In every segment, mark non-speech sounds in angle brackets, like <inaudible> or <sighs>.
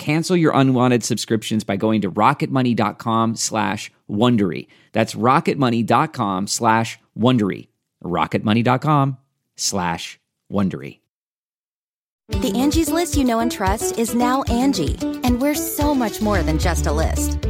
Cancel your unwanted subscriptions by going to rocketmoney.com slash Wondery. That's rocketmoney.com slash Wondery. rocketmoney.com slash Wondery. The Angie's list you know and trust is now Angie, and we're so much more than just a list.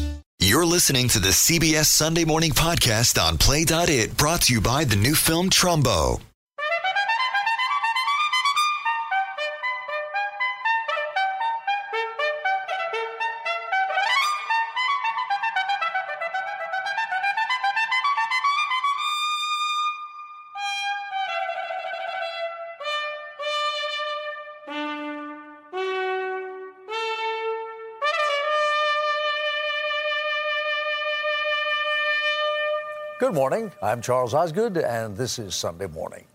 You're listening to the CBS Sunday Morning Podcast on Play.it, brought to you by the new film Trumbo. Good morning. I'm Charles Osgood, and this is Sunday Morning.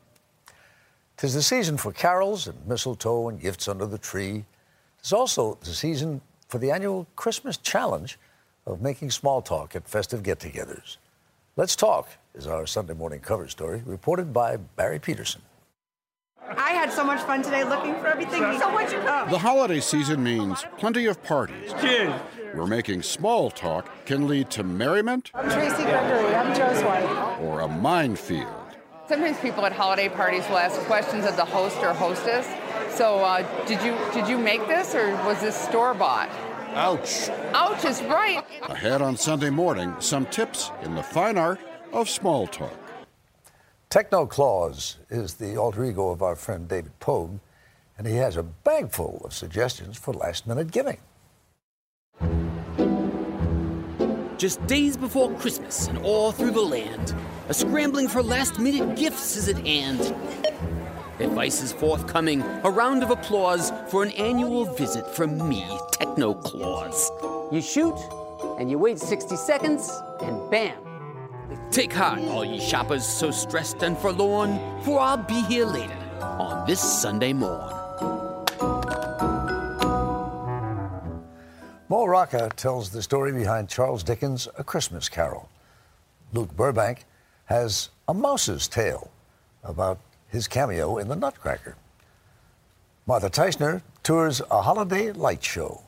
Tis the season for carols and mistletoe and gifts under the tree. It's also the season for the annual Christmas challenge of making small talk at festive get togethers. Let's Talk is our Sunday morning cover story, reported by Barry Peterson. I had so much fun today looking for everything. So what you got? The holiday season means plenty of parties. Cheers. Where making small talk can lead to merriment I'm Tracy Gregory. I'm Joe's wife. or a minefield. Sometimes people at holiday parties will ask questions of the host or hostess. So, uh, did you did you make this or was this store bought? Ouch! Ouch is right. Ahead on Sunday morning, some tips in the fine art of small talk. Techno Claus is the alter ego of our friend David Pogue, and he has a bag full of suggestions for last minute giving. Just days before Christmas and all through the land, a scrambling for last minute gifts is at hand. Advice is forthcoming, a round of applause for an annual visit from me, Techno Claus. You shoot, and you wait 60 seconds, and bam. Take heart, all ye shoppers so stressed and forlorn, for I'll be here later on this Sunday morn. Mo Rocca tells the story behind Charles Dickens' A Christmas Carol. Luke Burbank has a mouse's tale about his cameo in The Nutcracker. Martha Teichner tours a holiday light show.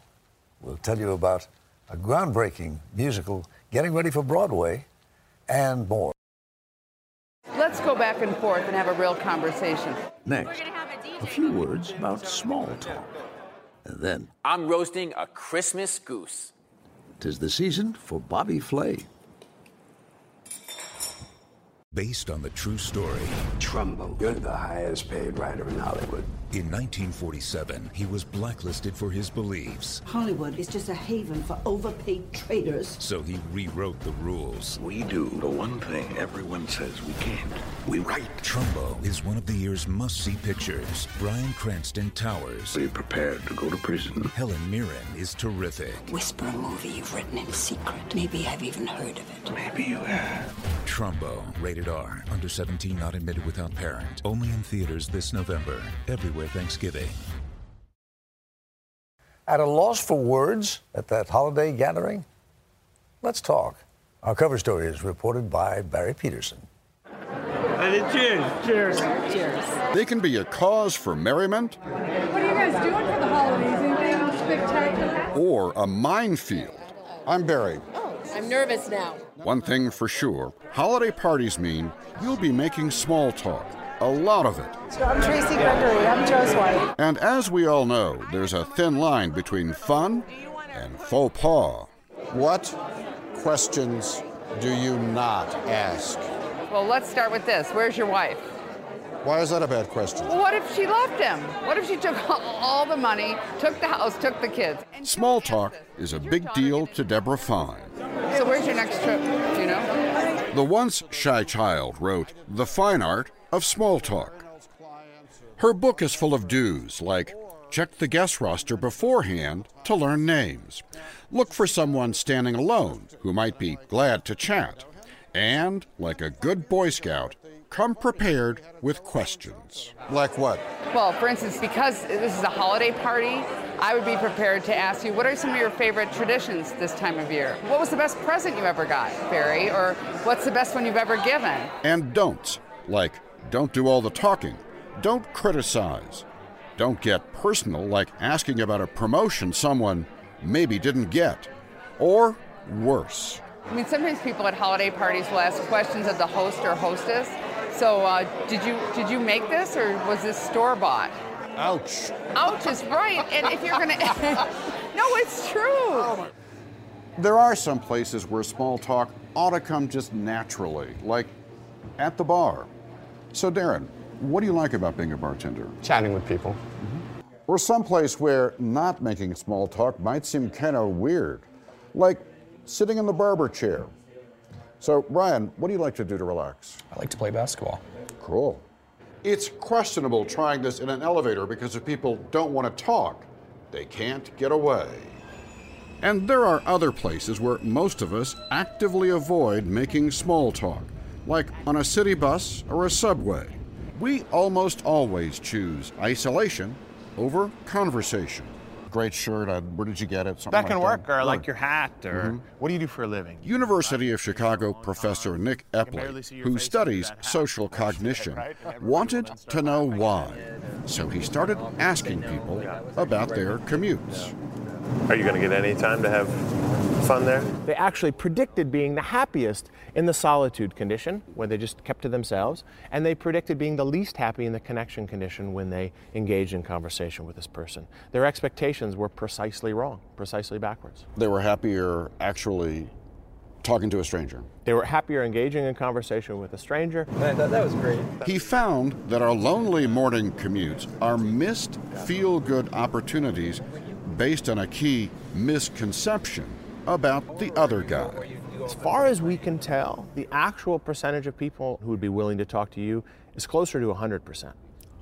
We'll tell you about a groundbreaking musical getting ready for Broadway and more. Let's go back and forth and have a real conversation. Next, a few words about small talk. And then, I'm roasting a Christmas goose. tis the season for Bobby Flay. Based on the true story. Trumbo. You're the highest paid writer in Hollywood. In 1947, he was blacklisted for his beliefs. Hollywood is just a haven for overpaid traitors. So he rewrote the rules. We do the one thing everyone says we can't. We write. Trumbo is one of the year's must-see pictures. Bryan Cranston towers. Are you prepared to go to prison? Helen Mirren is terrific. Whisper a movie you've written in secret. Maybe I've even heard of it. Maybe you have. Trumbo, rated R, under 17, not admitted without parent. Only in theaters this November. Everywhere Thanksgiving. At a loss for words at that holiday gathering? Let's talk. Our cover story is reported by Barry Peterson. cheers. Cheers. Cheers. They can be a cause for merriment What are you guys doing for the holidays? Anything spectacular? or a minefield. I'm Barry. Oh, I'm nervous now. One thing for sure holiday parties mean you'll be making small talk. A lot of it. I'm Tracy Gregory. I'm Joe's wife. And as we all know, there's a thin line between fun and faux pas. What questions do you not ask? Well, let's start with this. Where's your wife? Why is that a bad question? Well, what if she left him? What if she took all the money, took the house, took the kids? Small talk is a big deal to Deborah Fine. So where's your next trip? Do you know? The once shy child wrote The Fine Art of Small Talk. Her book is full of do's like check the guest roster beforehand to learn names, look for someone standing alone who might be glad to chat, and, like a good Boy Scout, come prepared with questions. Like what? Well, for instance, because this is a holiday party, I would be prepared to ask you, what are some of your favorite traditions this time of year? What was the best present you ever got, Barry? Or what's the best one you've ever given? And don'ts, like don't do all the talking, don't criticize, don't get personal, like asking about a promotion someone maybe didn't get, or worse. I mean, sometimes people at holiday parties will ask questions of the host or hostess. So, uh, did you did you make this, or was this store bought? Ouch. Ouch is right. And if you're gonna, <laughs> no, it's true. There are some places where small talk ought to come just naturally, like at the bar. So, Darren, what do you like about being a bartender? Chatting with people. Mm-hmm. Or someplace where not making small talk might seem kind of weird, like sitting in the barber chair. So, Ryan, what do you like to do to relax? I like to play basketball. Cool. It's questionable trying this in an elevator because if people don't want to talk, they can't get away. And there are other places where most of us actively avoid making small talk, like on a city bus or a subway. We almost always choose isolation over conversation. Great shirt. Uh, where did you get it? Something Back in work, that? or like your hat, or Mhm. what do you do for a living? University of Chicago professor Nick Epley, who studies social cognition, wanted to know why. So he started asking people about their commutes. Are you going to get any time to have fun there? They actually predicted being the happiest in the solitude condition, where they just kept to themselves, and they predicted being the least happy in the connection condition when they engaged in conversation with this person. Their expectations were precisely wrong, precisely backwards. They were happier actually talking to a stranger. They were happier engaging in conversation with a stranger. that was great. He found that our lonely morning commutes are missed feel good opportunities based on a key misconception about the other guy. As far as we can tell, the actual percentage of people who would be willing to talk to you is closer to 100%.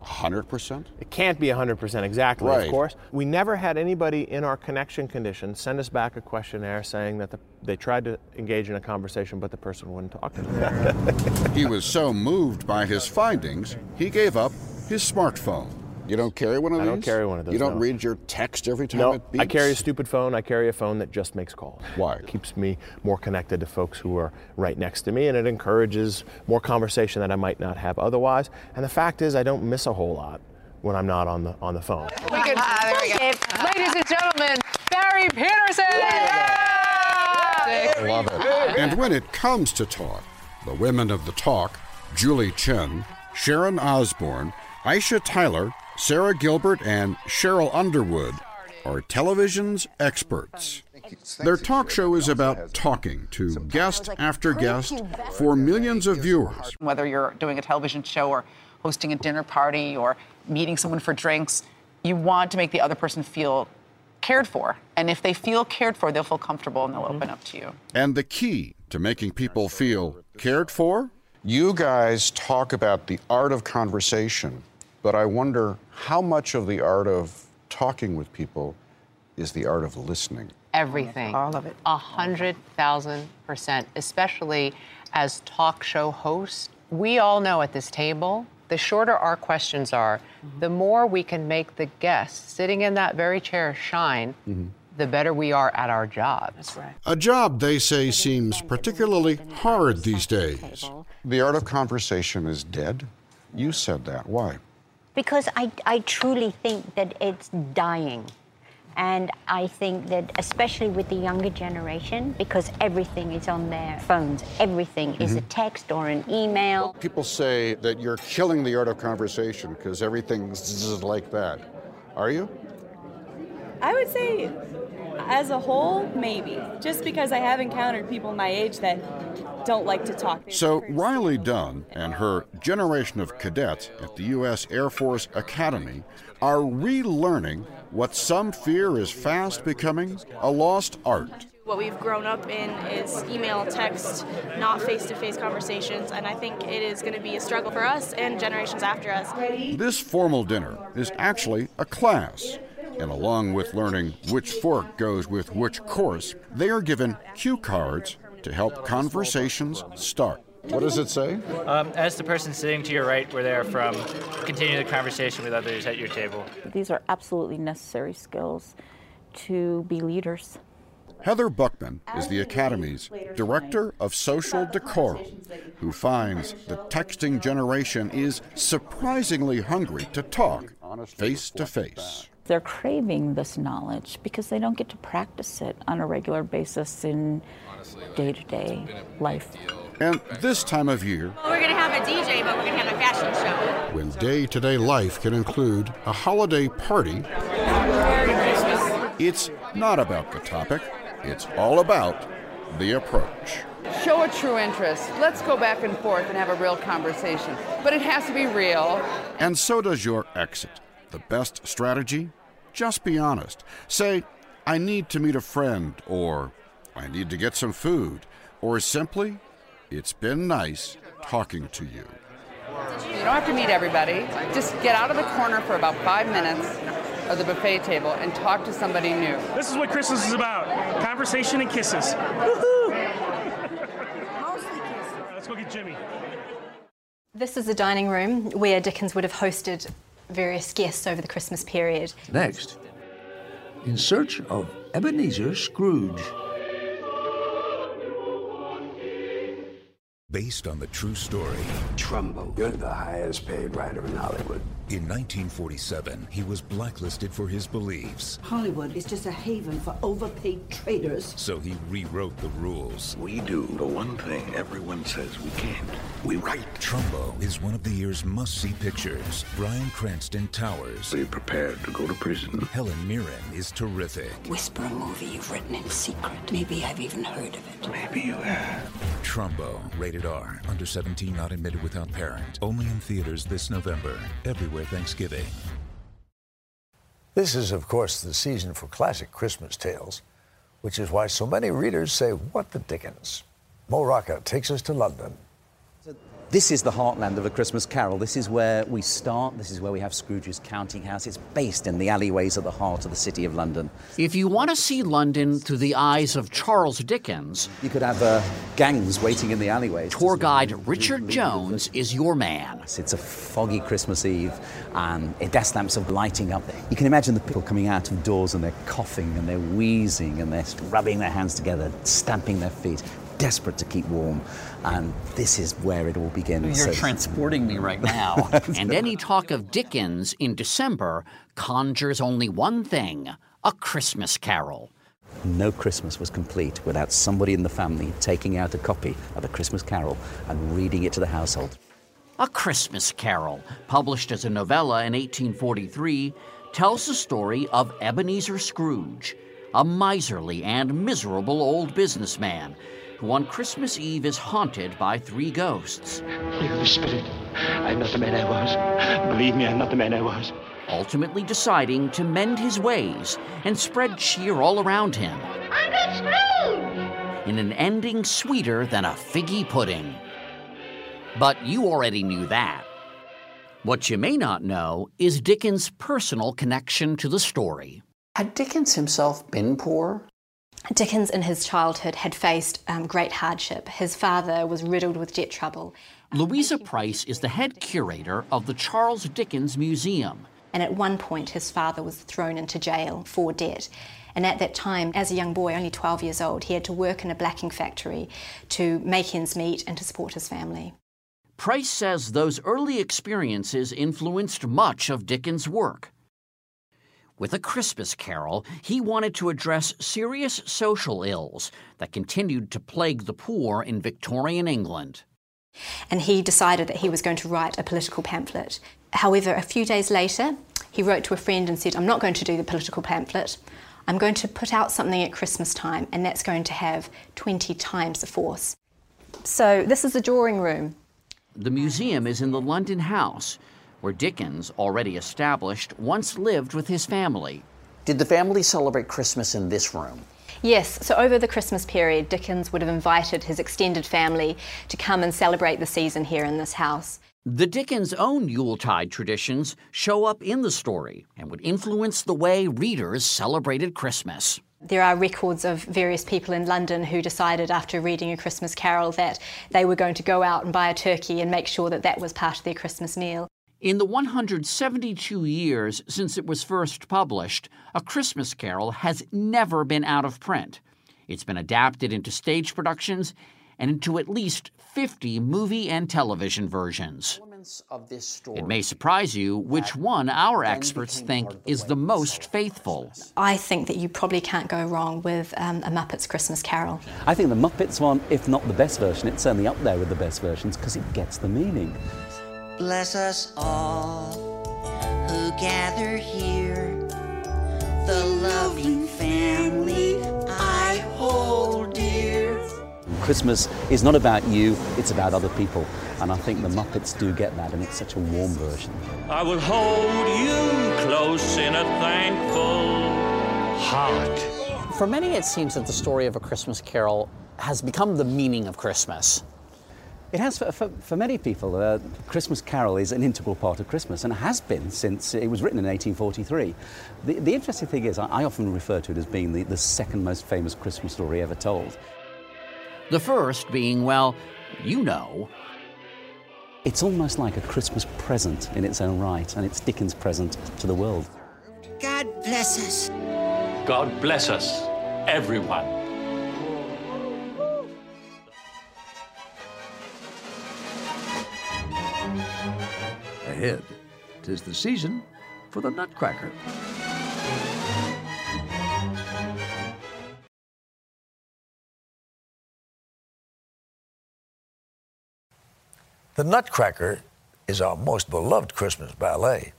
100%? It can't be 100% exactly, Right. of course. We never had anybody in our connection condition send us back a questionnaire saying that the, they tried to engage in a conversation, but the person wouldn't talk to them. <laughs> He was so moved by his findings, he gave up his smartphone. You don't carry one of I these? don't carry one of those, You don't no. read your text every time no, it beeps? I carry a stupid phone. I carry a phone that just makes calls. Why? It keeps me more connected to folks who are right next to me, and it encourages more conversation that I might not have otherwise. And the fact is, I don't miss a whole lot when I'm not on the on the phone. <laughs> We can, ah, there we go. Ladies and gentlemen, Barry Peterson. Love it. And when it comes to talk, the women of the talk, Julie Chen, Sharon Osbourne, Aisha Tyler, Sara Gilbert, and Sheryl Underwood, are television's experts. Their talk show is about talking to guest after guest for millions of viewers. Whether you're doing a television show or hosting a dinner party or meeting someone for drinks, you want to make the other person feel cared for. And if they feel cared for, they'll feel comfortable and they'll mm-hmm. open up to you. And the key to making people feel cared for? You guys talk about the art of conversation, but I wonder how much of the art of talking with people is the art of listening. Everything. All of it. A hundred thousand percent, especially as talk show hosts. We all know at this table, the shorter our questions are, mm-hmm. the more we can make the guest sitting in that very chair shine, mm-hmm. the better we are at our job. That's right. A job they say seems particularly hard these days. The art of conversation is dead. You said that. Why? Because I, I truly think that it's dying. And I think that, especially with the younger generation, because everything is on their phones, everything is a Mhm. text or an email. People say that you're killing the art of conversation because everything's zzz like that. Are you? I would say, as a whole, maybe. Just because I have encountered people my age that don't like to talk. So, Riley Dunn and her generation of cadets at the U.S. Air Force Academy are relearning what some fear is fast becoming a lost art. What we've grown up in is email, text, not face to face conversations, and I think it is going to be a struggle for us and generations after us. This formal dinner is actually a class. And along with learning which fork goes with which course, they are given cue cards to help conversations start. What does it say? Um, as the person sitting to your right, where they're from, continue the conversation with others at your table. These are absolutely necessary skills to be leaders. Heather Buckman is the Academy's Director of Social Decorum, who finds the texting generation is surprisingly hungry to talk face to face. They're craving this knowledge because they don't get to practice it on a regular basis in day to day life. And this time of year, We're going to have a DJ, but we're going to have a fashion show. when day to day life can include a holiday party, it's not about the topic, it's all about the approach. Show a true interest. Let's go back and forth and have a real conversation. But it has to be real. And so does your exit. The best strategy? Just be honest. Say, I need to meet a friend, or I need to get some food, or simply, it's been nice talking to you. You don't have to meet everybody. Just get out of the corner for about five minutes of the buffet table and talk to somebody new. This is what Christmas is about conversation and kisses. Woohoo! Mostly kisses. Right, let's go get Jimmy. This is the dining room where Dickens would have hosted various guests over the Christmas period. Next, in search of Ebenezer Scrooge. Based on the true story. Trumbo, you're the highest paid writer in Hollywood. In 1947, he was blacklisted for his beliefs. Hollywood is just a haven for overpaid traders. So he rewrote the rules. We do the one thing everyone says we can't. We write. Trumbo is one of the year's must-see pictures. Bryan Cranston towers. Are you prepared to go to prison? Helen Mirren is terrific. Whisper a movie you've written in secret. Maybe I've even heard of it. Maybe you have. Trumbo, rated R, under 17, not admitted without parent. Only in theaters this November. Everywhere Thanksgiving. This is, of course, the season for classic Christmas tales, which is why so many readers say, What the dickens? Mo Rocca takes us to London. This is the heartland of A Christmas Carol. This is where we start. This is where we have Scrooge's counting house. It's based in the alleyways at the heart of the City of London. If you want to see London through the eyes of Charles Dickens, You could have uh, gangs waiting in the alleyways. tour guide Richard Jones is your man. It's a foggy Christmas Eve, and gas lamps are lighting up. You can imagine the people coming out of doors and they're coughing and they're wheezing and they're rubbing their hands together, stamping their feet, desperate to keep warm. And this is where it all begins. You're So- transporting me right now. <laughs> and any talk of Dickens in December conjures only one thing a Christmas carol. No Christmas was complete without somebody in the family taking out a copy of A Christmas Carol and reading it to the household. A Christmas Carol, published as a novella in 1843, tells the story of Ebenezer Scrooge, a miserly and miserable old businessman who on Christmas Eve is haunted by three ghosts. You're the spirit. I'm not the man I was. Believe me, I'm not the man I was. Ultimately deciding to mend his ways and spread cheer all around him. Uncle Scrooge! In an ending sweeter than a figgy pudding. But you already knew that. What you may not know is Dickens' personal connection to the story. Had Dickens himself been poor? Dickens, in his childhood, had faced um, great hardship. His father was riddled with debt trouble. Louisa Price is the head curator of the Charles Dickens Museum. And at one point, his father was thrown into jail for debt. And at that time, as a young boy, only 12 years old, he had to work in a blacking factory to make ends meet and to support his family. Price says those early experiences influenced much of Dickens' work. With A Christmas Carol, he wanted to address serious social ills that continued to plague the poor in Victorian England. And he decided that he was going to write a political pamphlet. However, a few days later, he wrote to a friend and said, I'm not going to do the political pamphlet. I'm going to put out something at Christmas time, and that's going to have 20 times the force. So, this is the drawing room. The museum is in the London House, where Dickens, already established, once lived with his family. Did the family celebrate Christmas in this room? Yes, so over the Christmas period, Dickens would have invited his extended family to come and celebrate the season here in this house. The Dickens' own Yuletide traditions show up in the story and would influence the way readers celebrated Christmas. There are records of various people in London who decided after reading A Christmas Carol that they were going to go out and buy a turkey and make sure that that was part of their Christmas meal. In the 172 years since it was first published, A Christmas Carol has never been out of print. It's been adapted into stage productions and into at least 50 movie and television versions. It may surprise you which one our experts think is the most faithful. I think that you probably can't go wrong with um, A Muppet's Christmas Carol. I think the Muppets one, if not the best version, it's certainly up there with the best versions because it gets the meaning. Bless us all who gather here, the loving family I hold dear. Christmas is not about you, it's about other people. And I think the Muppets do get that, and it's such a warm version. I will hold you close in a thankful heart. For many, it seems that the story of A Christmas Carol has become the meaning of Christmas. It has, for, for, for many people, uh, Christmas Carol is an integral part of Christmas and has been since it was written in 1843. The, the interesting thing is, I, I, often refer to it as being the, the second most famous Christmas story ever told. The first being, well, you know. It's almost like a Christmas present in its own right, and it's Dickens' present to the world. God bless us. God bless us, everyone. Ahead, tis the season for the Nutcracker. The Nutcracker is our most beloved Christmas ballet,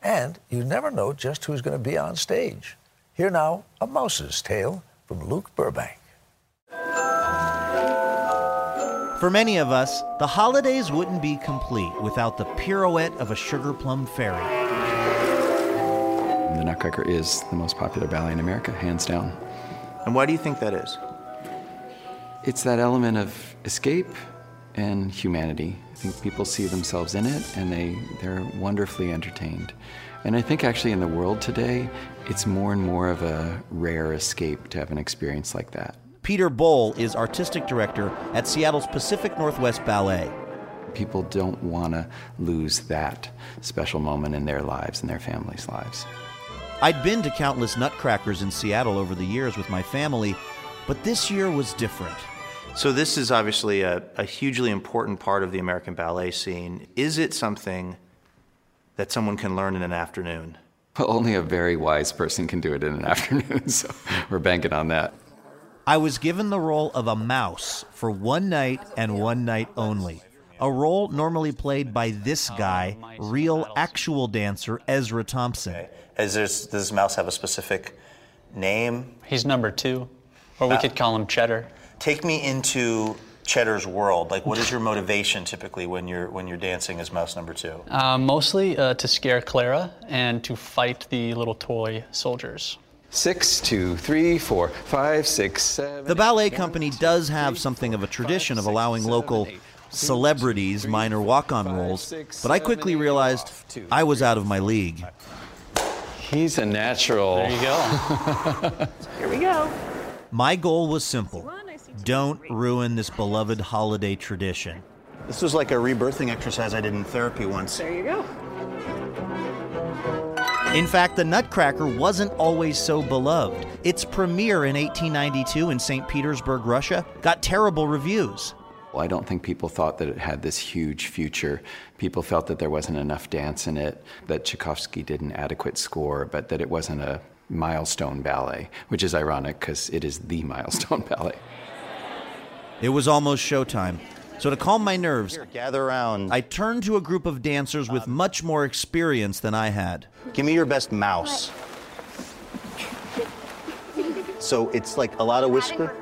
and you never know just who's going to be on stage. Here now, A Mouse's Tale from Luke Burbank. For many of us, the holidays wouldn't be complete without the pirouette of a sugar plum fairy. The Nutcracker is the most popular ballet in America, hands down. And why do you think that is? It's that element of escape and humanity. I think people see themselves in it and they, they're wonderfully entertained. And I think actually in the world today, it's more and more of a rare escape to have an experience like that. Peter Boal is artistic director at Seattle's Pacific Northwest Ballet. People don't want to lose that special moment in their lives and their families' lives. I'd been to countless nutcrackers in Seattle over the years with my family, but this year was different. So, this is obviously a, a, hugely important part of the American ballet scene. Is it something that someone can learn in an afternoon? Well, only a very wise person can do it in an <laughs> afternoon, so we're banking on that. I was given the role of a mouse for one night and one night only. A role normally played by this guy, real actual dancer Ezra Thompson. Is does this mouse have a specific name? He's number two, or we uh, could call him Cheddar. Take me into Cheddar's world. Like, what is your motivation typically when you're when you're dancing as Mouse Number Two? Uh, mostly uh, to scare Clara and to fight the little toy soldiers. Six, two, three, four, five, six, seven. The ballet company does have something of a tradition of allowing local celebrities minor walk-on roles, but I quickly realized I was out of my league. He's a natural. There you go. <laughs> Here we go. My goal was simple. Don't ruin this beloved holiday tradition. This was like a rebirthing exercise I did in therapy once. There you go. In fact, the Nutcracker wasn't always so beloved. Its premiere in 1892 in St. Petersburg, Russia, got terrible reviews. Well, I don't think people thought that it had this huge future. People felt that there wasn't enough dance in it, that Tchaikovsky did an adequate score, but that it wasn't a milestone ballet, which is ironic because it is the <laughs> milestone ballet. It was almost showtime. So, to calm my nerves, gather around. I turned to a group of dancers with um, much more experience than I had. Give me your best mouse. So it's like a lot of whisper.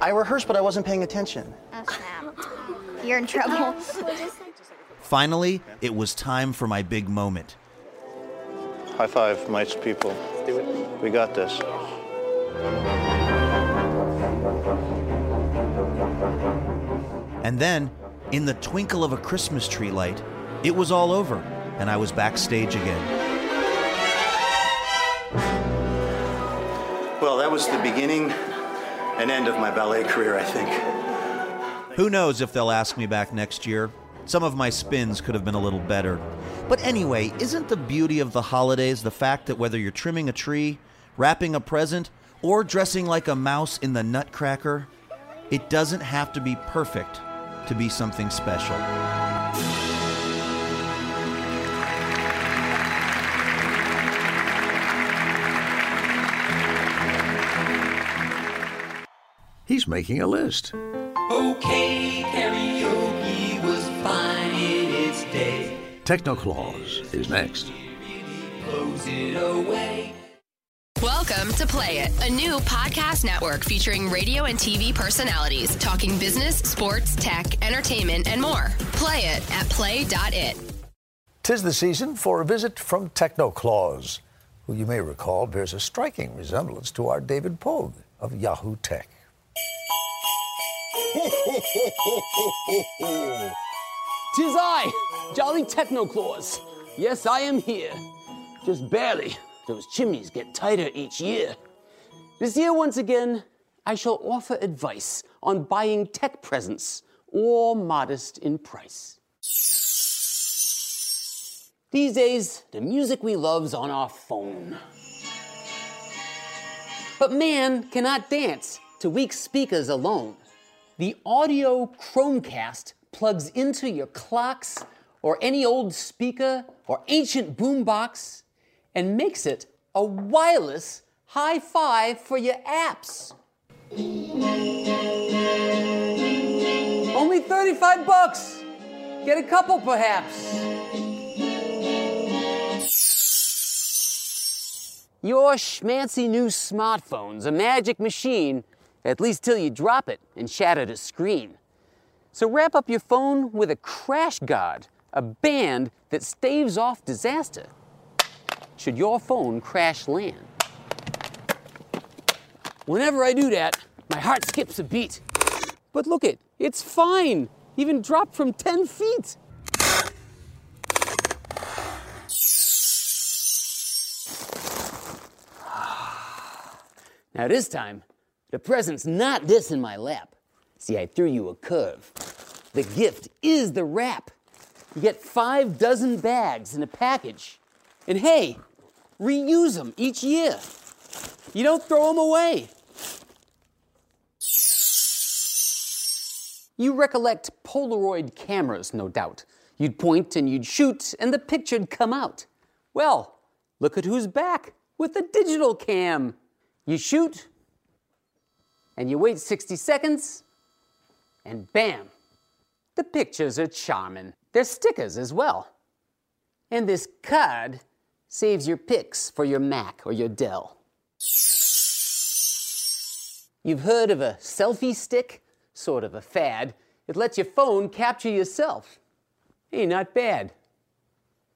I rehearsed, but I wasn't paying attention. Oh, snap. You're in trouble. Finally, it was time for my big moment. High five, mice people. We got this. And then, in the twinkle of a Christmas tree light, it was all over, and I was backstage again. Well, that was the beginning and end of my ballet career, I think. Who knows if they'll ask me back next year? Some of my spins could have been a little better. But anyway, isn't the beauty of the holidays the fact that whether you're trimming a tree, wrapping a present, or dressing like a mouse in the Nutcracker, it doesn't have to be perfect to be something special. He's making a list. Okay, karaoke was fine in its day. Techno Claus is next. Close it away. Welcome to Play It, a new podcast network featuring radio and TV personalities talking business, sports, tech, entertainment, and more. Play it at play.it. Tis the season for a visit from Techno Claus, who you may recall bears a striking resemblance to our David Pogue of Yahoo Tech. Tis I, Jolly Techno Claus. Yes, I am here. Just barely. Those chimneys get tighter each year. This year, once again, I shall offer advice on buying tech presents or modest in price. These days, the music we love's on our phone. But man cannot dance to weak speakers alone. The audio Chromecast plugs into your clocks or any old speaker or ancient boombox and makes it a wireless high five for your apps. Only 35 bucks. Get a couple perhaps. Your schmancy new smartphone's a magic machine, at least till you drop it and shatter the screen. So wrap up your phone with a crash guard, a band that staves off disaster should your phone crash land. Whenever I do that, my heart skips a beat. But look it, it's fine. Even dropped from 10 feet. <sighs> Now this time, the present's not this in my lap. See, I threw you a curve. The gift is the wrap. You get five dozen bags in a package. And hey, reuse them each year. You don't throw them away. You recollect Polaroid cameras, no doubt. You'd point and you'd shoot, and the picture'd come out. Well, look at who's back with the digital cam. You shoot, and you wait 60 seconds, and bam, the pictures are charming. They're stickers as well. And this card saves your pics for your Mac or your Dell. You've heard of a selfie stick? Sort of a fad. It lets your phone capture yourself. Hey, not bad.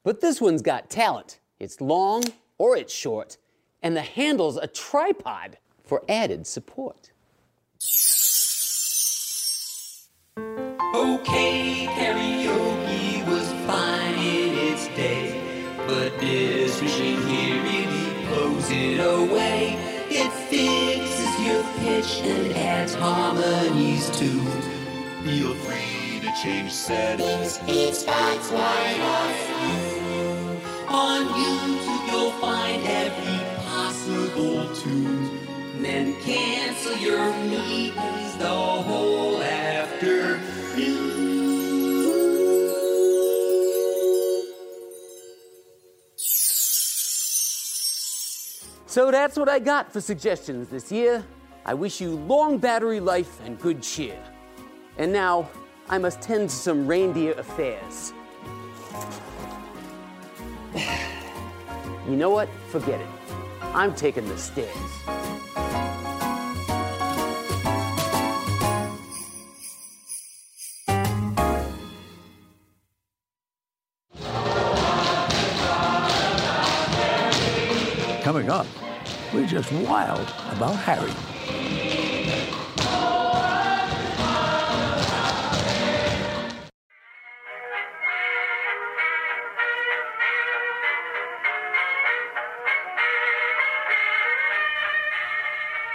But this one's got talent. It's long or it's short, and the handle's a tripod for added support. Okay, karaoke it away. It fixes your pitch and adds harmonies too. Feel free to change settings. It starts right off. On YouTube, you'll find every possible tune. Then cancel your meetings the whole afternoon. So that's what I got for suggestions this year. I wish you long battery life and good cheer. And now, I must tend to some reindeer affairs. <sighs> you know what? Forget it. I'm taking the stairs. Coming up, we're just wild about Harry.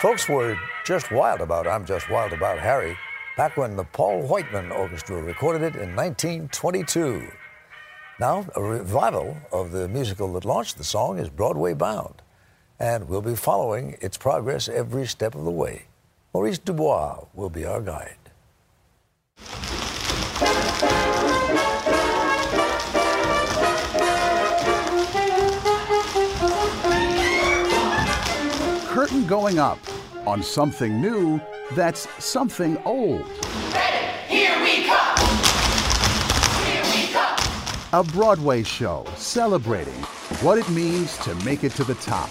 Folks were just wild about I'm Just Wild About Harry back when the Paul Whiteman Orchestra recorded it in 1922. Now, a revival of the musical that launched the song is Broadway Bound, and we'll be following its progress every step of the way. Maurice Dubois will be our guide. Curtain going up on something new that's something old. Here we come! Here we come! A Broadway show celebrating what it means to make it to the top.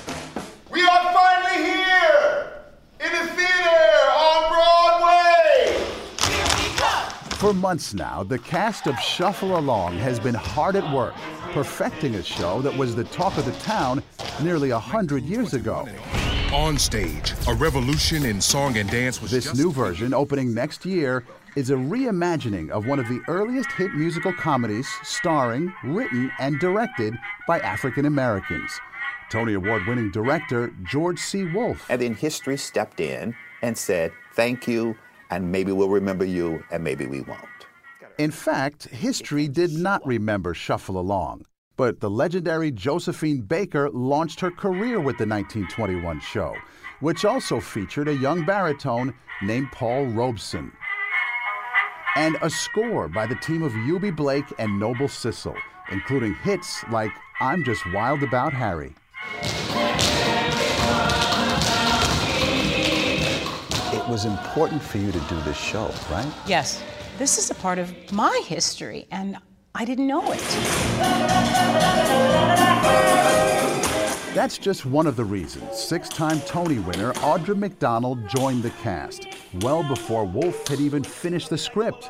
We are finally here in the theater on Broadway. For months now, the cast of Shuffle Along has been hard at work, perfecting a show that was the talk of the town nearly a hundred years ago. On stage, a revolution in song and dance was This just new version, opening next year, is a reimagining of one of the earliest hit musical comedies starring, written, and directed by African Americans. Tony Award winning director George C. Wolfe. And then history stepped in and said, thank you, and maybe we'll remember you, and maybe we won't. In fact, history did not remember Shuffle Along, but the legendary Josephine Baker launched her career with the 1921 show, which also featured a young baritone named Paul Robeson. And a score by the team of Eubie Blake and Noble Sissle, including hits like I'm Just Wild About Harry. It was important for you to do this show, right? Yes, this is a part of my history, and I didn't know it. That's just one of the reasons six time Tony winner Audra McDonald joined the cast, well before Wolfe had even finished the script.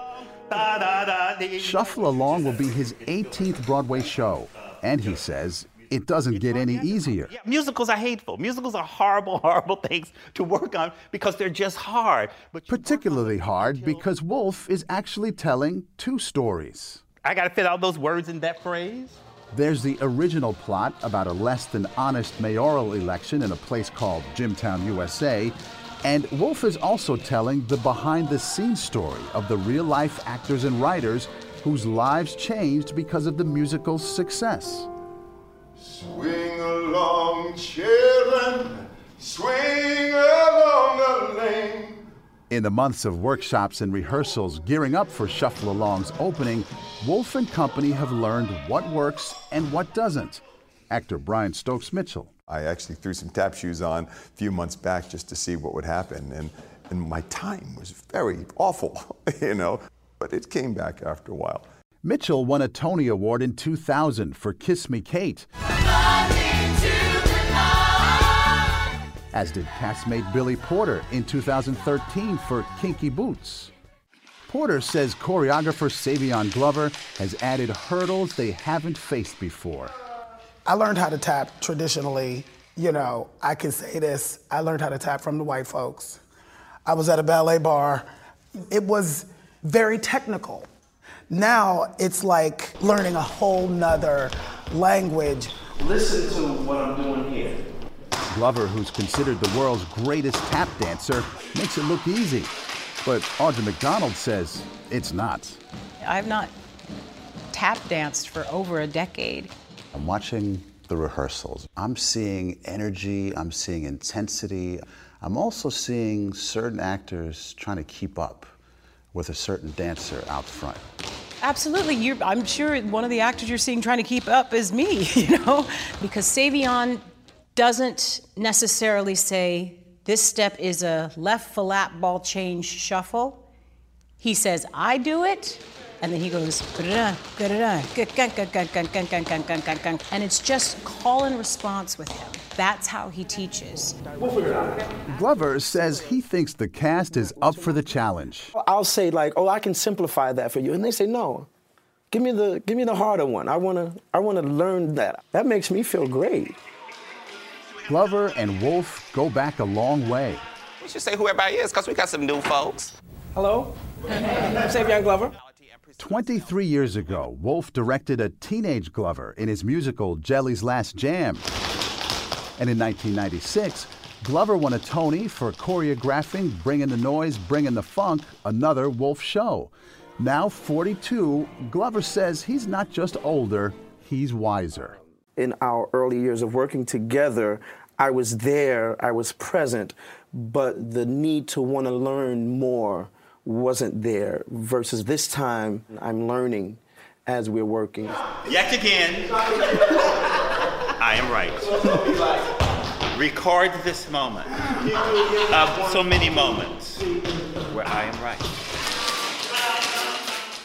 Shuffle Along will be his 18th Broadway show, and he says it doesn't get any easier. Musicals are hateful. Musicals are horrible, <laughs> horrible things to work on because they're just hard. But Particularly hard because Wolfe is actually telling two stories. I got to fit all those words in that phrase. There's the original plot about a less than honest mayoral election in a place called Jimtown, USA. And Wolfe is also telling the behind the scenes story of the real life actors and writers whose lives changed because of the musical's success. Swing along, children, swing along the lane. In the months of workshops and rehearsals gearing up for Shuffle Along's opening, Wolfe and company have learned what works and what doesn't. Actor Brian Stokes Mitchell. I actually threw some tap shoes on a few months back just to see what would happen. And, and my time was very awful, <laughs> you know, but it came back after a while. Mitchell won a Tony Award in 2000 for Kiss Me Kate. As did castmate Billy Porter in 2013 for Kinky Boots. Porter says choreographer Savion Glover has added hurdles they haven't faced before. I learned how to tap traditionally. You know, I can say this I learned how to tap from the white folks. I was at a ballet barre. It was very technical. Now it's like learning a whole nother language. Listen to what I'm doing here. Glover, who's considered the world's greatest tap dancer, makes it look easy. But Audra McDonald says it's not. I've not tap danced for over a decade. I'm watching the rehearsals. I'm seeing energy, I'm seeing intensity. I'm also seeing certain actors trying to keep up with a certain dancer out front. Absolutely. You're, I'm sure one of the actors you're seeing trying to keep up is me, <laughs> you know? Because Savion doesn't necessarily say this step is a left flat ball change shuffle. He says, I do it, and then he goes, and it's just call and response with him. That's how he teaches. Glover says he thinks the cast is up for the challenge. I'll say like, "Oh, I can simplify that for you," and they say, "No, give me the give me the harder one. I wanna I wanna learn that. That makes me feel great." Glover and Wolfe go back a long way. We should say who everybody is, because we got some new folks. Hello, I'm Savion Glover. 23 years ago, Wolfe directed a teenage Glover in his musical Jelly's Last Jam. And in 1996, Glover won a Tony for choreographing Bringing the Noise, Bringing the Funk, another Wolfe show. Now 42, Glover says he's not just older, he's wiser. In our early years of working together, I was there, I was present, but the need to want to learn more wasn't there. Versus this time, I'm learning as we're working. Yet again, I am right. Record this moment of so many moments where I am right.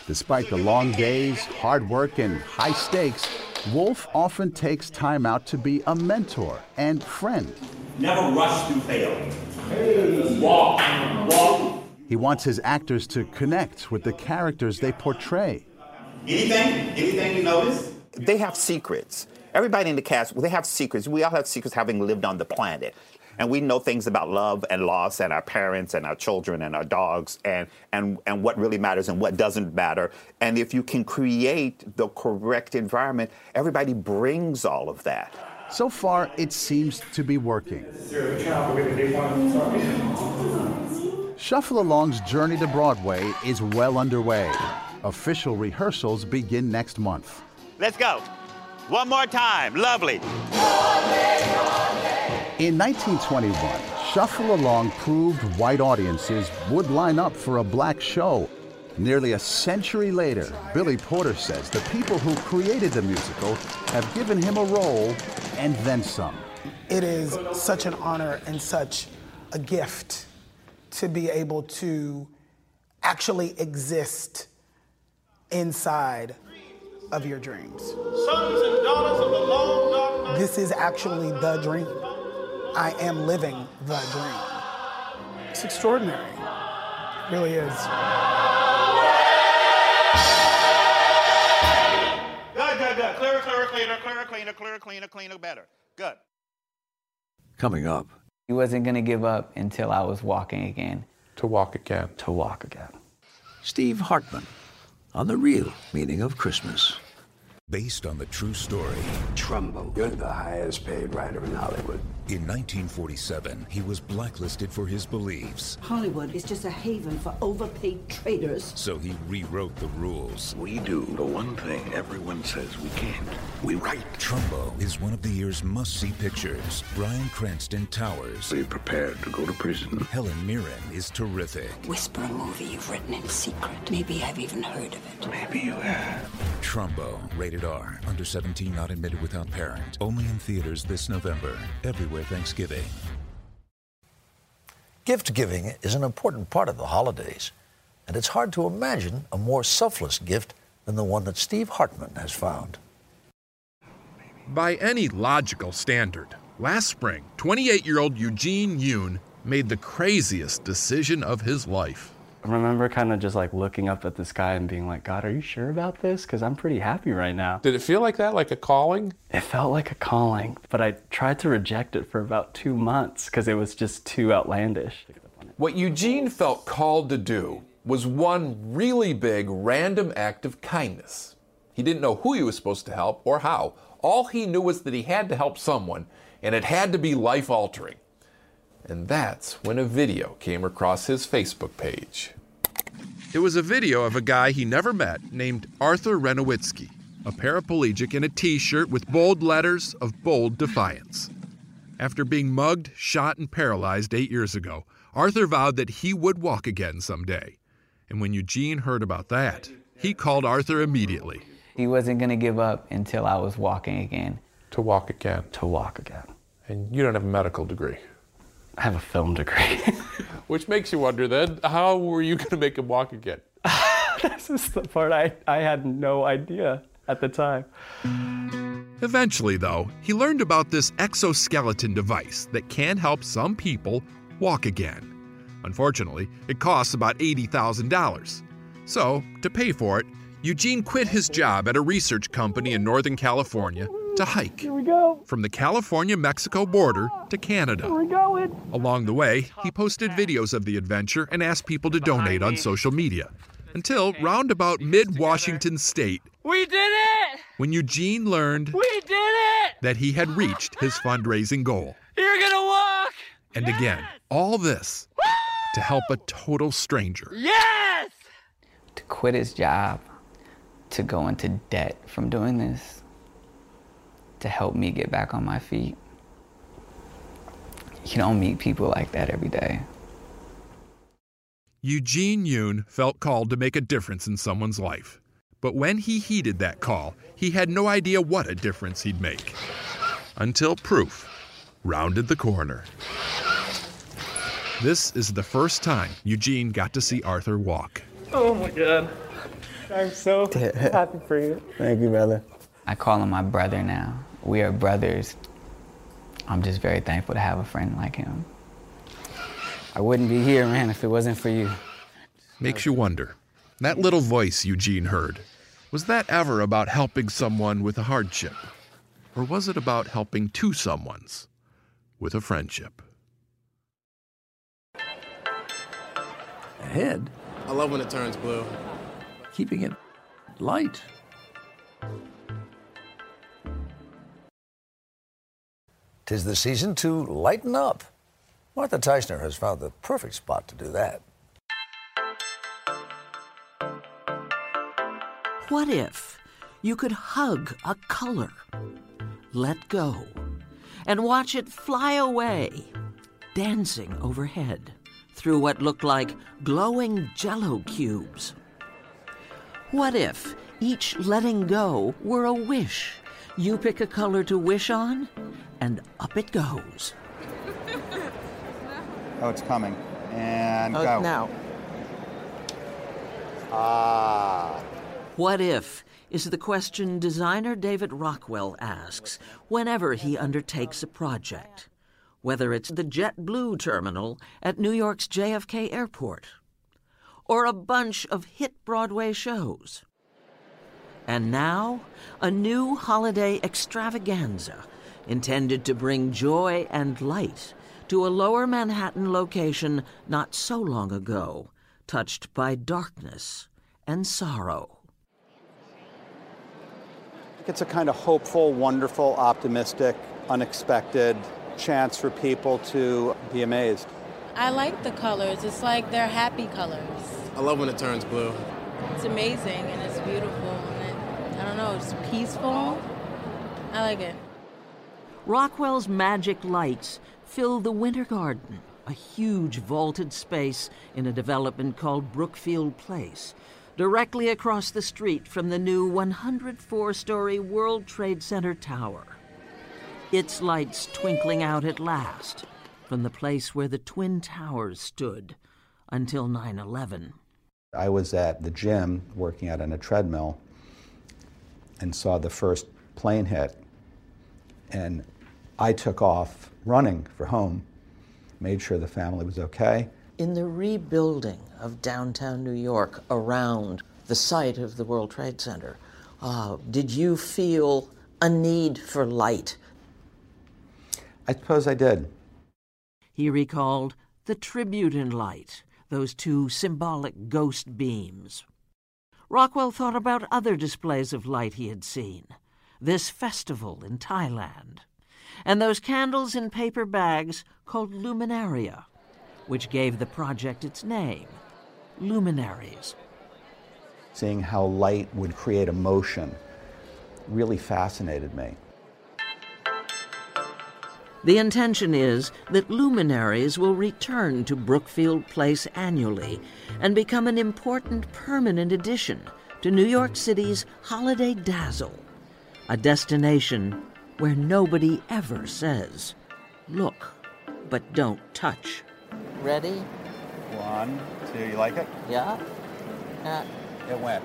Despite the long days, hard work, and high stakes, Wolfe often takes time out to be a mentor and friend. Never rush to fail. Walk, walk. He wants his actors to connect with the characters they portray. Anything? Anything you notice? They have secrets. Everybody in the cast, they have secrets. We all have secrets having lived on the planet. And we know things about love and loss and our parents and our children and our dogs and, and, and what really matters and what doesn't matter. And if you can create the correct environment, everybody brings all of that. So far, it seems to be working. Shuffle Along's journey to Broadway is well underway. Official rehearsals begin next month. Let's go. One more time. Lovely. In 1921, Shuffle Along proved white audiences would line up for a black show. Nearly a century later, Billy Porter says the people who created the musical have given him a role and then some. It is such an honor and such a gift to be able to actually exist inside of your dreams. Sons and daughters of the long dark night. This is actually the dream. I am living the dream. It's extraordinary. It really is. Good, good, good. Clearer, clearer, cleaner, clearer, cleaner, clearer, cleaner, cleaner, better. Good. Coming up. He wasn't going to give up until I was walking again. To walk again. To walk again. Steve Hartman on the real meaning of Christmas. Based on the true story. Trumbo, you're the highest paid writer in Hollywood. In 1947, he was blacklisted for his beliefs. Hollywood is just a haven for overpaid traitors. So he rewrote the rules. We do the one thing everyone says we can't. We write. Trumbo is one of the year's must-see pictures. Bryan Cranston towers. Are you prepared to go to prison? Helen Mirren is terrific. Whisper a movie you've written in secret. Maybe I've even heard of it. Maybe you have. Trumbo, rated R, under 17, not admitted without parent. Only in theaters this November. Everywhere Thanksgiving. Gift giving is an important part of the holidays, and it's hard to imagine a more selfless gift than the one that Steve Hartman has found. By any logical standard, Last spring, 28 year old Eugene Yoon made the craziest decision of his life. I remember kind of just like looking up at the sky and being like, God, are you sure about this? Because I'm pretty happy right now. Did it feel like that, like a calling? It felt like a calling, but I tried to reject it for about two months because it was just too outlandish. What Eugene felt called to do was one really big random act of kindness. He didn't know who he was supposed to help or how. All he knew was that he had to help someone, and it had to be life altering. And that's when a video came across his Facebook page. It was a video of a guy he never met named Arthur Renowitzky, a paraplegic in a t shirt with bold letters of bold defiance. After being mugged, shot, and paralyzed eight years ago, Arthur vowed that he would walk again someday. And when Eugene heard about that, he called Arthur immediately. He wasn't going to give up until I was walking again. To walk again? To walk again. And you don't have a medical degree? I have a film degree. <laughs> Which makes you wonder then, how were you going to make him walk again? <laughs> this is the part I, I had no idea at the time. Eventually, though, he learned about this exoskeleton device that can help some people walk again. Unfortunately, it costs about $80,000. So, to pay for it, Eugene quit his job at a research company in Northern California to hike. Here we go. From the California Mexico border to Canada. Here we going. Along the way, he posted videos of the adventure and asked people to donate on social media. Until roundabout mid Washington state, We did it! when Eugene learned We did it! that he had reached his fundraising goal. You're gonna walk! And again, all this to help a total stranger. Yes! To quit his job, to go into debt from doing this, to help me get back on my feet. You don't meet people like that every day. Eugene Yoon felt called to make a difference in someone's life. But when he heeded that call, he had no idea what a difference he'd make. Until proof rounded the corner. This is the first time Eugene got to see Arthur walk. Oh my God. I'm so <laughs> happy for you. Thank you, brother. I call him my brother now. We are brothers. I'm just very thankful to have a friend like him. I wouldn't be here, man, if it wasn't for you. Makes you wonder. That little voice Eugene heard, was that ever about helping someone with a hardship? Or was it about helping two someones with a friendship? Ahead, I love when it turns blue. keeping it light. Tis the season to lighten up. Martha Teichner has found the perfect spot to do that. What if you could hug a color, let go, and watch it fly away, dancing overhead through what looked like glowing jello cubes? What if each letting go were a wish? You pick a color to wish on, and up it goes. Oh, it's coming. And Uh, go. now. Ah. What if is the question designer David Rockwell asks whenever he undertakes a project, whether it's the JetBlue terminal at New York's JFK Airport or a bunch of hit Broadway shows. And now, a new holiday extravaganza intended to bring joy and light to a lower Manhattan location not so long ago, touched by darkness and sorrow. It's a kind of hopeful, wonderful, optimistic, unexpected chance for people to be amazed. I like the colors. It's like they're happy colors. I love when it turns blue. It's amazing and it's beautiful. And it, I don't know, it's peaceful. I like it. Rockwell's magic lights fill the Winter Garden, a huge vaulted space in a development called Brookfield Place, directly across the street from the new 104 story World Trade Center tower. Its lights twinkling out at last from the place where the Twin Towers stood until 9 11. I was at the gym working out on a treadmill and saw the first plane hit. And I took off running for home, made sure the family was okay. In the rebuilding of downtown New York around the site of the World Trade Center, uh, did you feel a need for light? I suppose I did. He recalled the tribute in light, those two symbolic ghost beams. Rockwell thought about other displays of light he had seen this festival in Thailand, and those candles in paper bags called luminaria, which gave the project its name Luminaries. Seeing how light would create emotion really fascinated me. The intention is that luminaries will return to Brookfield Place annually and become an important permanent addition to New York City's holiday dazzle, a destination where nobody ever says, look, but don't touch. Ready? One, two, you like it? Yeah? Yeah. It went.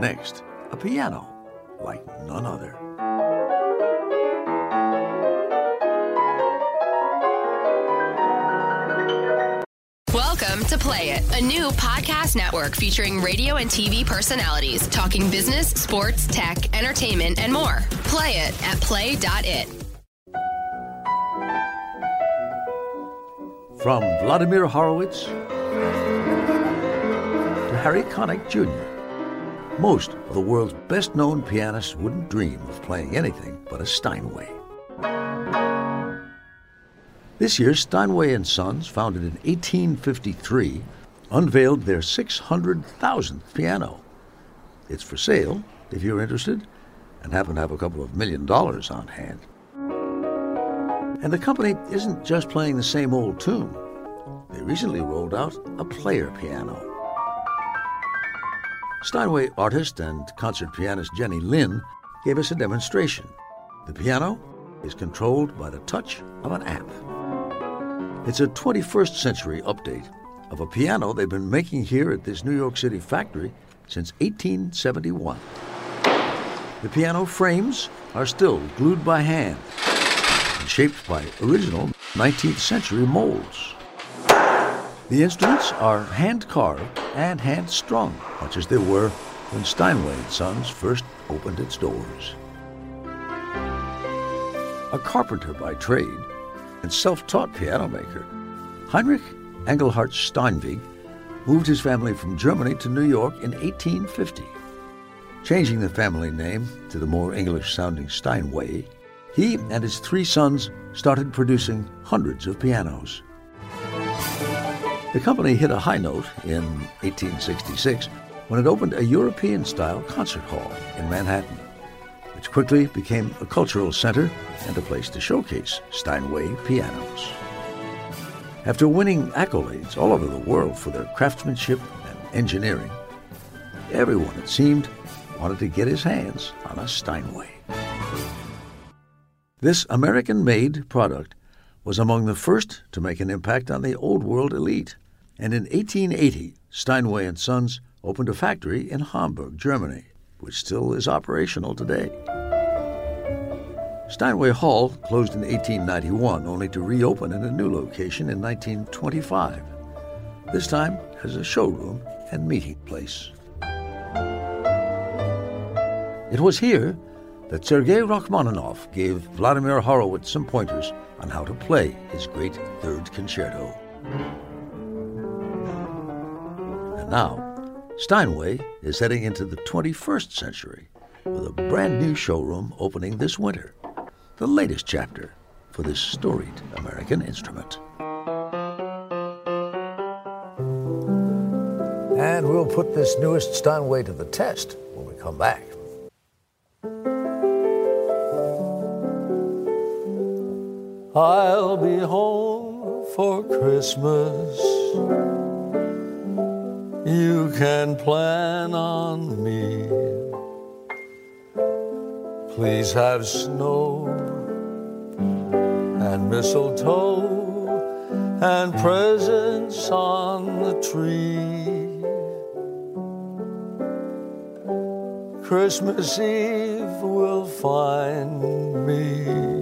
Next, a piano like none other. Welcome to Play It, a new podcast network featuring radio and TV personalities talking business, sports, tech, entertainment, and more. Play it at play.it. From Vladimir Horowitz to Harry Connick Jr., most of the world's best known pianists wouldn't dream of playing anything but a Steinway. This year, Steinway and Sons, founded in 1853, unveiled their 600,000th piano. It's for sale if you're interested and happen to have a couple of million dollars on hand. And the company isn't just playing the same old tune. They recently rolled out a player piano. Steinway artist and concert pianist Jenny Lin gave us a demonstration. The piano is controlled by the touch of an app. It's a 21st century update of a piano they've been making here at this New York City factory since 1871. The piano frames are still glued by hand and shaped by original 19th century molds. The instruments are hand carved and hand strung, much as they were when Steinway Sons first opened its doors. A carpenter by trade and self taught piano maker, Heinrich Engelhardt Steinweg moved his family from Germany to New York in 1850. Changing the family name to the more English sounding Steinway, he and his three sons started producing hundreds of pianos. The company hit a high note in 1866 when it opened a European style concert hall in Manhattan, which quickly became a cultural center and a place to showcase Steinway pianos. After winning accolades all over the world for their craftsmanship and engineering, everyone, it seemed, wanted to get his hands on a Steinway. This American made product was among the first to make an impact on the old world elite, and in 1880, Steinway and Sons opened a factory in Hamburg, Germany, which still is operational today. Steinway Hall closed in 1891, only to reopen in a new location in 1925, this time as a showroom and meeting place. It was here that Sergei Rachmaninoff gave Vladimir Horowitz some pointers on how to play his great third concerto. And now, Steinway is heading into the 21st century with a brand new showroom opening this winter, the latest chapter for this storied American instrument. And we'll put this newest Steinway to the test when we come back. I'll be home for Christmas. You can plan on me. Please have snow and mistletoe and presents on the tree. Christmas Eve will find me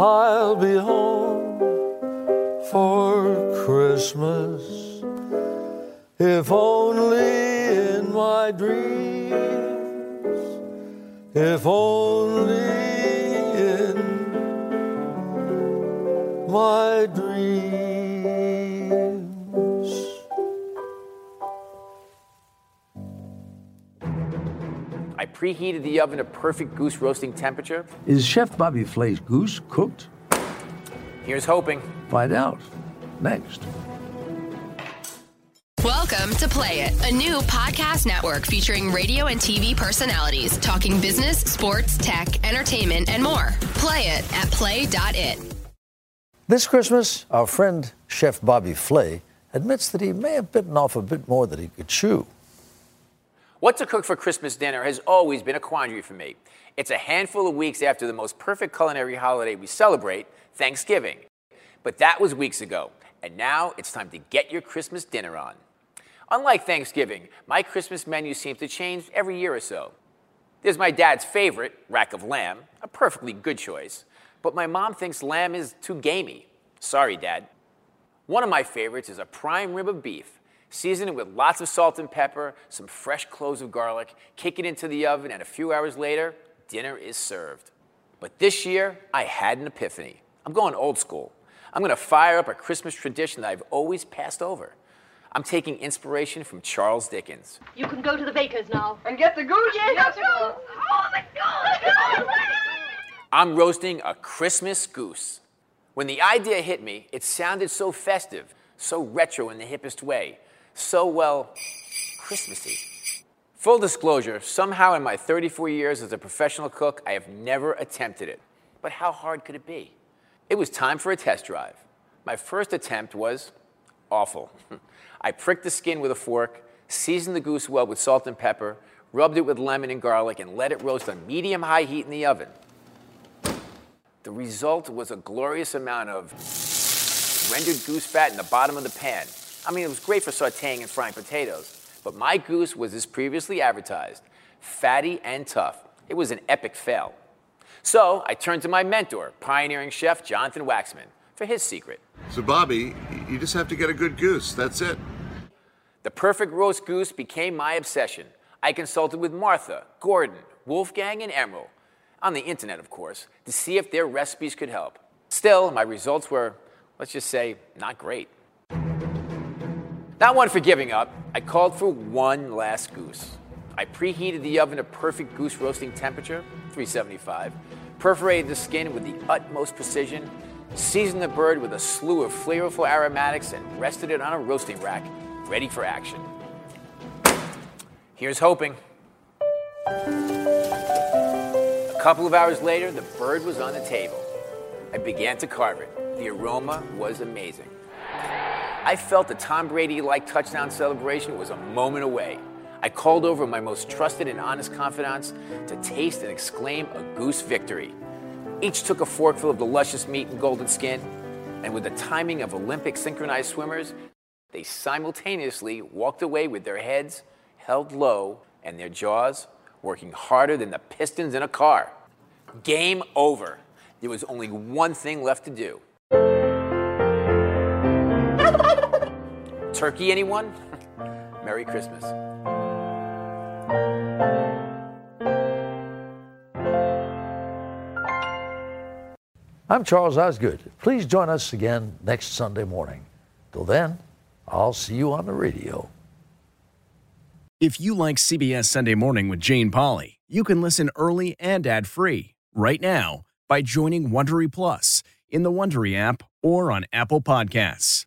I'll be home for Christmas, if only in my dreams, if only in my dreams. Preheated the oven to perfect goose roasting temperature. Is Chef Bobby Flay's goose cooked? Here's hoping. Find out next. Welcome to Play It, a new podcast network featuring radio and TV personalities talking business, sports, tech, entertainment, and more. Play it at play.it. This Christmas, our friend Chef Bobby Flay admits that he may have bitten off a bit more than he could chew. What to cook for Christmas dinner has always been a quandary for me. It's a handful of weeks after the most perfect culinary holiday we celebrate, Thanksgiving. But that was weeks ago, and now it's time to get your Christmas dinner on. Unlike Thanksgiving, my Christmas menu seems to change every year or so. There's my dad's favorite, rack of lamb, a perfectly good choice, but my mom thinks lamb is too gamey. Sorry, Dad. One of my favorites is a prime rib of beef. Season it with lots of salt and pepper, some fresh cloves of garlic, kick it into the oven, and a few hours later, dinner is served. But this year, I had an epiphany. I'm going old school. I'm going to fire up a Christmas tradition that I've always passed over. I'm taking inspiration from Charles Dickens. You can go to the baker's now. And get the goose? Yes, Oh, the goose! I'm roasting a Christmas goose. When the idea hit me, it sounded so festive, so retro in the hippest way, so, well, Christmassy. Full disclosure, somehow in my 34 years as a professional cook, I have never attempted it. But how hard could it be? It was time for a test drive. My first attempt was awful. <laughs> I pricked the skin with a fork, seasoned the goose well with salt and pepper, rubbed it with lemon and garlic, and let it roast on medium high heat in the oven. The result was a glorious amount of rendered goose fat in the bottom of the pan. I mean, it was great for sauteing and frying potatoes, but my goose was as previously advertised fatty and tough. It was an epic fail. So I turned to my mentor, pioneering chef Jonathan Waxman, for his secret. So, Bobby, you just have to get a good goose. That's it. The perfect roast goose became my obsession. I consulted with Martha, Gordon, Wolfgang, and Emeril, on the internet, of course, to see if their recipes could help. Still, my results were, let's just say, not great. Not one for giving up, I called for one last goose. I preheated the oven to perfect goose roasting temperature, 375, perforated the skin with the utmost precision, seasoned the bird with a slew of flavorful aromatics, and rested it on a roasting rack, ready for action. Here's hoping. A couple of hours later, the bird was on the table. I began to carve it. The aroma was amazing. I felt the Tom Brady like touchdown celebration was a moment away. I called over my most trusted and honest confidants to taste and exclaim a goose victory. Each took a forkful of the luscious meat and golden skin, and with the timing of Olympic synchronized swimmers, they simultaneously walked away with their heads held low and their jaws working harder than the pistons in a car. Game over. There was only one thing left to do. Turkey, anyone? <laughs> Merry Christmas. I'm Charles Osgood. Please join us again next Sunday morning. Till then, I'll see you on the radio. If you like CBS Sunday Morning with Jane Pauley, you can listen early and ad-free right now by joining Wondery Plus in the Wondery app or on Apple Podcasts.